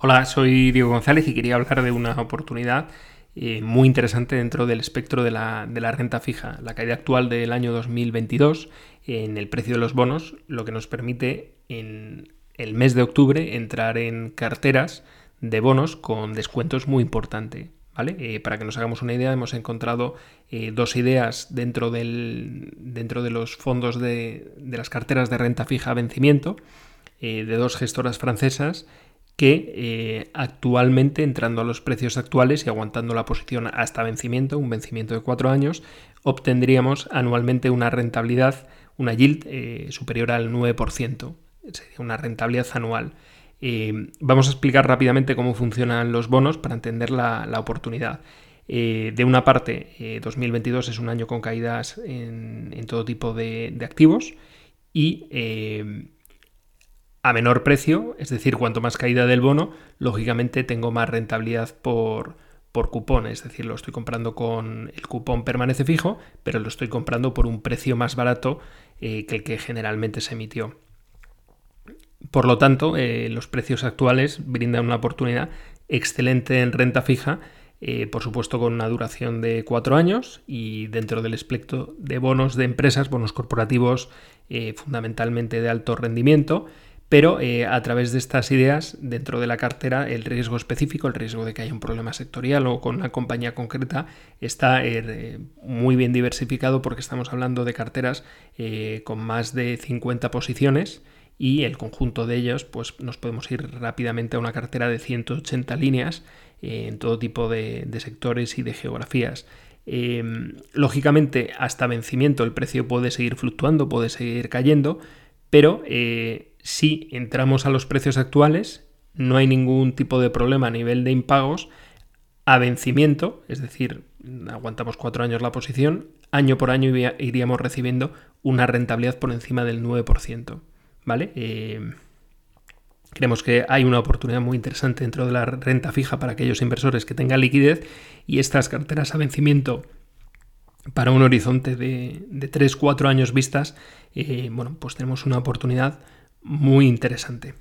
Hola, soy Diego González y quería hablar de una oportunidad eh, muy interesante dentro del espectro de la, renta fija. La caída actual del año 2022 en el precio de los bonos, lo que nos permite en el mes de octubre entrar en carteras de bonos con descuentos muy importantes. ¿Vale? Eh, para que nos hagamos una idea, hemos encontrado eh, dos ideas dentro, del, dentro de los fondos de, de, las carteras de renta fija a vencimiento de dos gestoras francesas que eh, actualmente, entrando a los precios actuales y aguantando la posición hasta vencimiento, un vencimiento de cuatro años, obtendríamos anualmente una rentabilidad, una yield eh, superior al 9%, sería una rentabilidad anual. Eh, vamos a explicar rápidamente cómo funcionan los bonos para entender la, oportunidad. de una parte, 2022 es un año con caídas en, todo tipo de, de activos y a menor precio, es decir, cuanto más caída del bono, lógicamente tengo más rentabilidad por, por cupón, es decir, lo estoy comprando con el cupón permanece fijo, pero lo estoy comprando por un precio más barato eh, que el que generalmente se emitió. Por lo tanto, eh, los precios actuales brindan una oportunidad excelente en renta fija, eh, por supuesto con una duración de cuatro años y dentro del espectro de bonos de empresas, bonos corporativos fundamentalmente de alto rendimiento, pero eh, a través de estas ideas, dentro de la cartera, el riesgo específico, el riesgo de que haya un problema sectorial o con una compañía concreta, está eh, muy bien diversificado porque estamos hablando de carteras eh, con más de 50 posiciones y el conjunto de ellos, pues nos podemos ir rápidamente a una cartera de 180 líneas en todo tipo de, de sectores y de geografías. lógicamente, hasta vencimiento el precio puede seguir fluctuando, puede seguir cayendo, pero si entramos a los precios actuales, no hay ningún tipo de problema a nivel de impagos a vencimiento, es decir, aguantamos cuatro años la posición, año por año iríamos recibiendo una rentabilidad por encima del 9%. ¿Vale? Eh, creemos que hay una oportunidad muy interesante dentro de la renta fija para aquellos inversores que tengan liquidez y estas carteras a vencimiento para un horizonte de, de 3-4 años vistas, eh, bueno, pues tenemos una oportunidad muy interesante.